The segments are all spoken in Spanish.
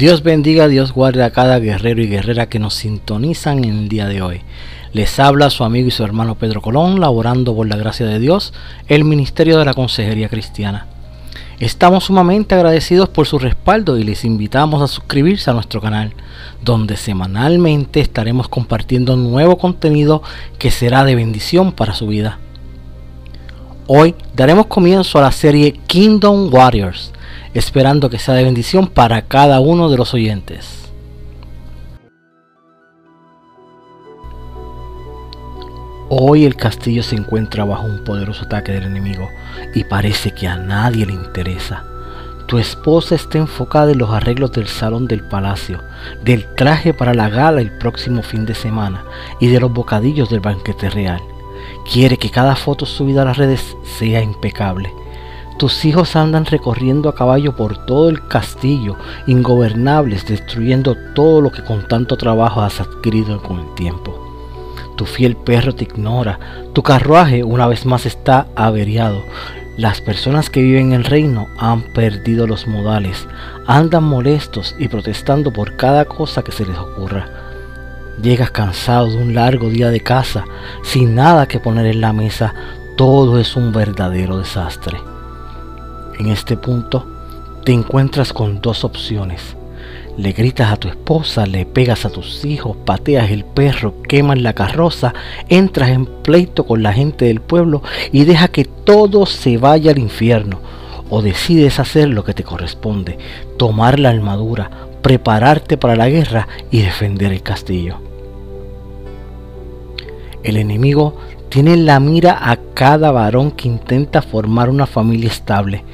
Dios bendiga, Dios guarde a cada guerrero y guerrera que nos sintonizan en el día de hoy. Les habla su amigo y su hermano Pedro Colón, laborando por la gracia de Dios el Ministerio de la Consejería Cristiana. Estamos sumamente agradecidos por su respaldo y les invitamos a suscribirse a nuestro canal, donde semanalmente estaremos compartiendo nuevo contenido que será de bendición para su vida. Hoy daremos comienzo a la serie Kingdom Warriors esperando que sea de bendición para cada uno de los oyentes. Hoy el castillo se encuentra bajo un poderoso ataque del enemigo y parece que a nadie le interesa. Tu esposa está enfocada en los arreglos del salón del palacio, del traje para la gala el próximo fin de semana y de los bocadillos del banquete real. Quiere que cada foto subida a las redes sea impecable tus hijos andan recorriendo a caballo por todo el castillo, ingobernables, destruyendo todo lo que con tanto trabajo has adquirido con el tiempo. Tu fiel perro te ignora, tu carruaje una vez más está averiado. Las personas que viven en el reino han perdido los modales, andan molestos y protestando por cada cosa que se les ocurra. Llegas cansado de un largo día de casa, sin nada que poner en la mesa, todo es un verdadero desastre. En este punto te encuentras con dos opciones. Le gritas a tu esposa, le pegas a tus hijos, pateas el perro, quemas la carroza, entras en pleito con la gente del pueblo y deja que todo se vaya al infierno. O decides hacer lo que te corresponde, tomar la armadura, prepararte para la guerra y defender el castillo. El enemigo tiene la mira a cada varón que intenta formar una familia estable.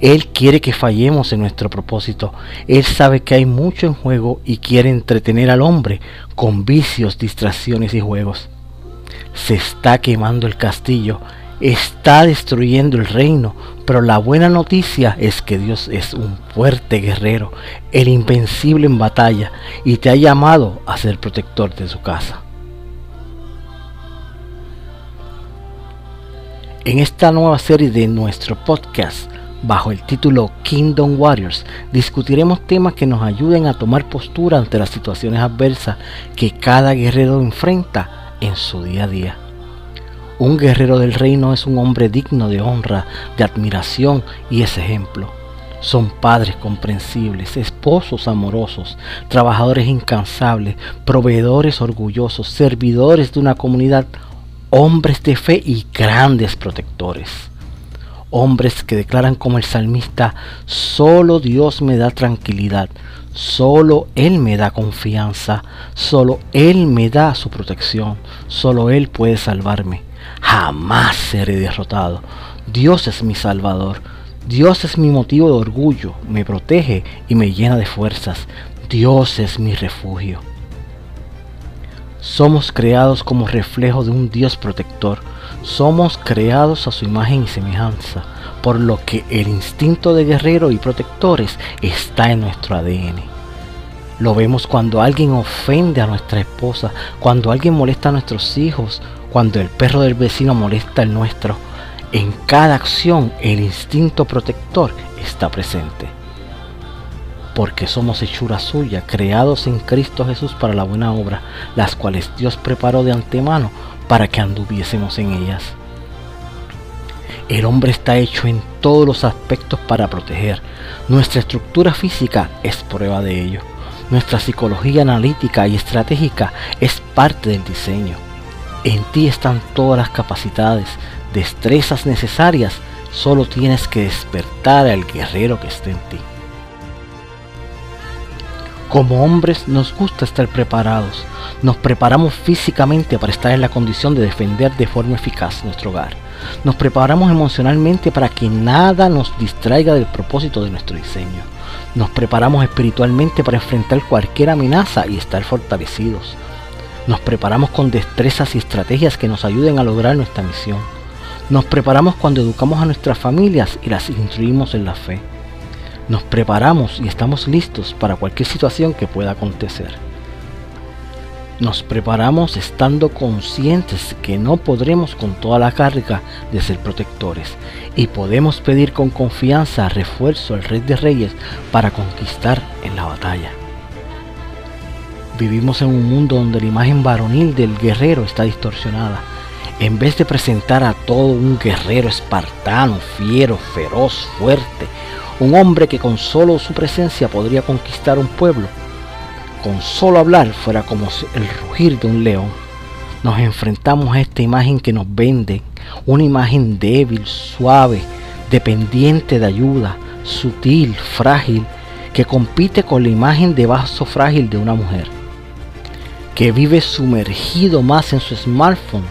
Él quiere que fallemos en nuestro propósito. Él sabe que hay mucho en juego y quiere entretener al hombre con vicios, distracciones y juegos. Se está quemando el castillo, está destruyendo el reino, pero la buena noticia es que Dios es un fuerte guerrero, el invencible en batalla, y te ha llamado a ser protector de su casa. En esta nueva serie de nuestro podcast, bajo el título Kingdom Warriors, discutiremos temas que nos ayuden a tomar postura ante las situaciones adversas que cada guerrero enfrenta en su día a día. Un guerrero del reino es un hombre digno de honra, de admiración y es ejemplo. Son padres comprensibles, esposos amorosos, trabajadores incansables, proveedores orgullosos, servidores de una comunidad hombres de fe y grandes protectores. Hombres que declaran como el salmista, solo Dios me da tranquilidad, solo Él me da confianza, solo Él me da su protección, solo Él puede salvarme. Jamás seré derrotado. Dios es mi salvador. Dios es mi motivo de orgullo, me protege y me llena de fuerzas. Dios es mi refugio. Somos creados como reflejo de un Dios protector. Somos creados a su imagen y semejanza, por lo que el instinto de guerrero y protectores está en nuestro ADN. Lo vemos cuando alguien ofende a nuestra esposa, cuando alguien molesta a nuestros hijos, cuando el perro del vecino molesta al nuestro. En cada acción el instinto protector está presente porque somos hechura suya, creados en Cristo Jesús para la buena obra, las cuales Dios preparó de antemano para que anduviésemos en ellas. El hombre está hecho en todos los aspectos para proteger. Nuestra estructura física es prueba de ello. Nuestra psicología analítica y estratégica es parte del diseño. En ti están todas las capacidades, destrezas necesarias. Solo tienes que despertar al guerrero que está en ti. Como hombres nos gusta estar preparados. Nos preparamos físicamente para estar en la condición de defender de forma eficaz nuestro hogar. Nos preparamos emocionalmente para que nada nos distraiga del propósito de nuestro diseño. Nos preparamos espiritualmente para enfrentar cualquier amenaza y estar fortalecidos. Nos preparamos con destrezas y estrategias que nos ayuden a lograr nuestra misión. Nos preparamos cuando educamos a nuestras familias y las instruimos en la fe nos preparamos y estamos listos para cualquier situación que pueda acontecer. Nos preparamos estando conscientes que no podremos con toda la carga de ser protectores y podemos pedir con confianza refuerzo al Rey de Reyes para conquistar en la batalla. Vivimos en un mundo donde la imagen varonil del guerrero está distorsionada. En vez de presentar a todo un guerrero espartano, fiero, feroz, fuerte, un hombre que con solo su presencia podría conquistar un pueblo, con solo hablar fuera como el rugir de un león, nos enfrentamos a esta imagen que nos vende, una imagen débil, suave, dependiente de ayuda, sutil, frágil, que compite con la imagen de vaso frágil de una mujer, que vive sumergido más en su smartphone,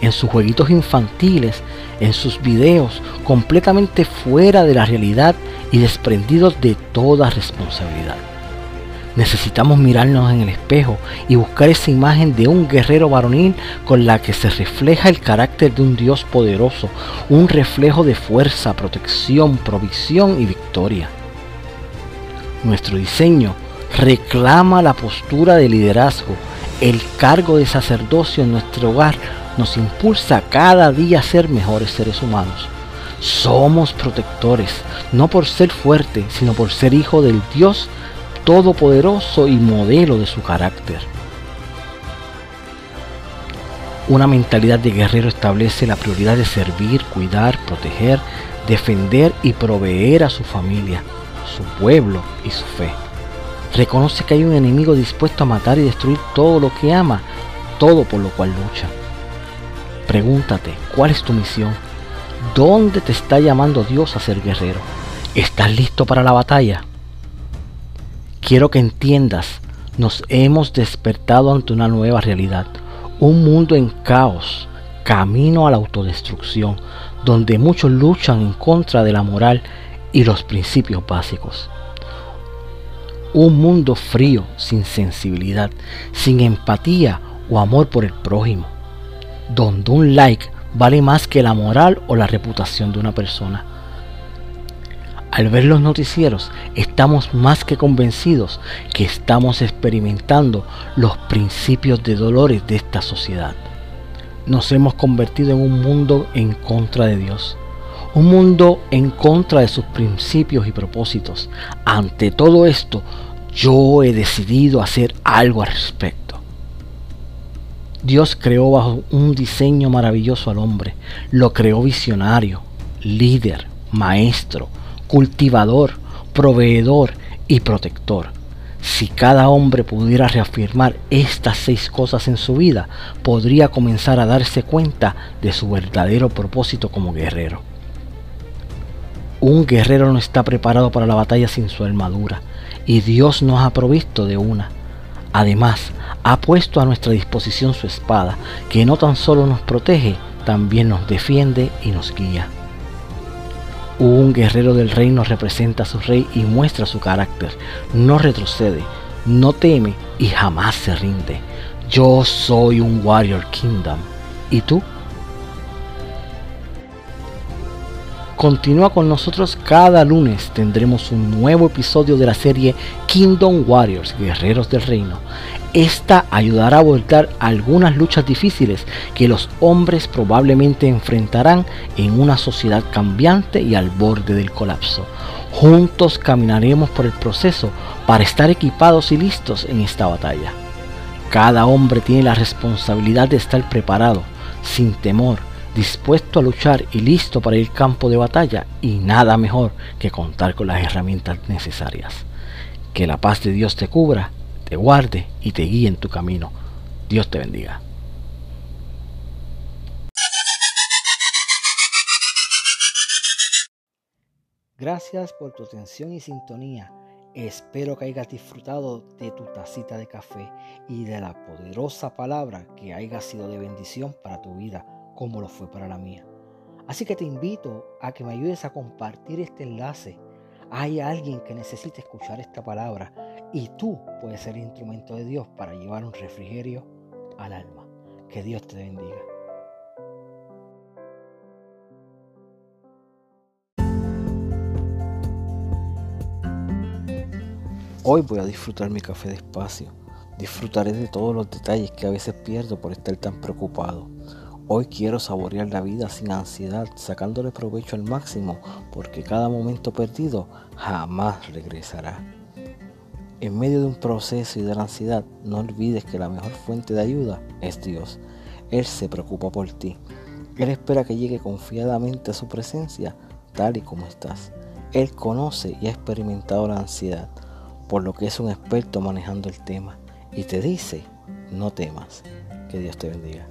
en sus jueguitos infantiles, en sus videos, completamente fuera de la realidad y desprendidos de toda responsabilidad. Necesitamos mirarnos en el espejo y buscar esa imagen de un guerrero varonil con la que se refleja el carácter de un Dios poderoso, un reflejo de fuerza, protección, provisión y victoria. Nuestro diseño reclama la postura de liderazgo, el cargo de sacerdocio en nuestro hogar nos impulsa cada día a ser mejores seres humanos. Somos protectores, no por ser fuertes, sino por ser hijo del Dios todopoderoso y modelo de su carácter. Una mentalidad de guerrero establece la prioridad de servir, cuidar, proteger, defender y proveer a su familia, su pueblo y su fe. Reconoce que hay un enemigo dispuesto a matar y destruir todo lo que ama, todo por lo cual lucha. Pregúntate, ¿cuál es tu misión? ¿Dónde te está llamando Dios a ser guerrero? ¿Estás listo para la batalla? Quiero que entiendas, nos hemos despertado ante una nueva realidad, un mundo en caos, camino a la autodestrucción, donde muchos luchan en contra de la moral y los principios básicos. Un mundo frío, sin sensibilidad, sin empatía o amor por el prójimo, donde un like vale más que la moral o la reputación de una persona al ver los noticieros, estamos más que convencidos que estamos experimentando los principios de dolores de esta sociedad. Nos hemos convertido en un mundo en contra de Dios, un mundo en contra de sus principios y propósitos. Ante todo esto, yo he decidido hacer algo al respecto. Dios creó bajo un diseño maravilloso al hombre, lo creó visionario, líder, maestro, cultivador, proveedor y protector. Si cada hombre pudiera reafirmar estas seis cosas en su vida, podría comenzar a darse cuenta de su verdadero propósito como guerrero. Un guerrero no está preparado para la batalla sin su armadura, y Dios nos ha provisto de una. Además, ha puesto a nuestra disposición su espada, que no tan solo nos protege, también nos defiende y nos guía. Un guerrero del reino representa a su rey y muestra su carácter. No retrocede, no teme y jamás se rinde. Yo soy un Warrior Kingdom. ¿Y tú? Continúa con nosotros cada lunes. Tendremos un nuevo episodio de la serie Kingdom Warriors, Guerreros del Reino. Esta ayudará a voltar algunas luchas difíciles que los hombres probablemente enfrentarán en una sociedad cambiante y al borde del colapso. Juntos caminaremos por el proceso para estar equipados y listos en esta batalla. Cada hombre tiene la responsabilidad de estar preparado, sin temor, dispuesto a luchar y listo para el campo de batalla y nada mejor que contar con las herramientas necesarias. Que la paz de Dios te cubra te guarde y te guíe en tu camino. Dios te bendiga. Gracias por tu atención y sintonía. Espero que hayas disfrutado de tu tacita de café y de la poderosa palabra que haya sido de bendición para tu vida, como lo fue para la mía. Así que te invito a que me ayudes a compartir este enlace. Hay alguien que necesite escuchar esta palabra y tú puedes ser el instrumento de Dios para llevar un refrigerio al alma. Que Dios te bendiga. Hoy voy a disfrutar mi café despacio, Disfrutaré de todos los detalles que a veces pierdo por estar tan preocupado. Hoy quiero saborear la vida sin ansiedad, sacándole provecho al máximo, porque cada momento perdido jamás regresará. En medio de un proceso y de la ansiedad, no olvides que la mejor fuente de ayuda es Dios. Él se preocupa por ti. Él espera que llegue confiadamente a su presencia tal y como estás. Él conoce y ha experimentado la ansiedad, por lo que es un experto manejando el tema y te dice, no temas. Que Dios te bendiga.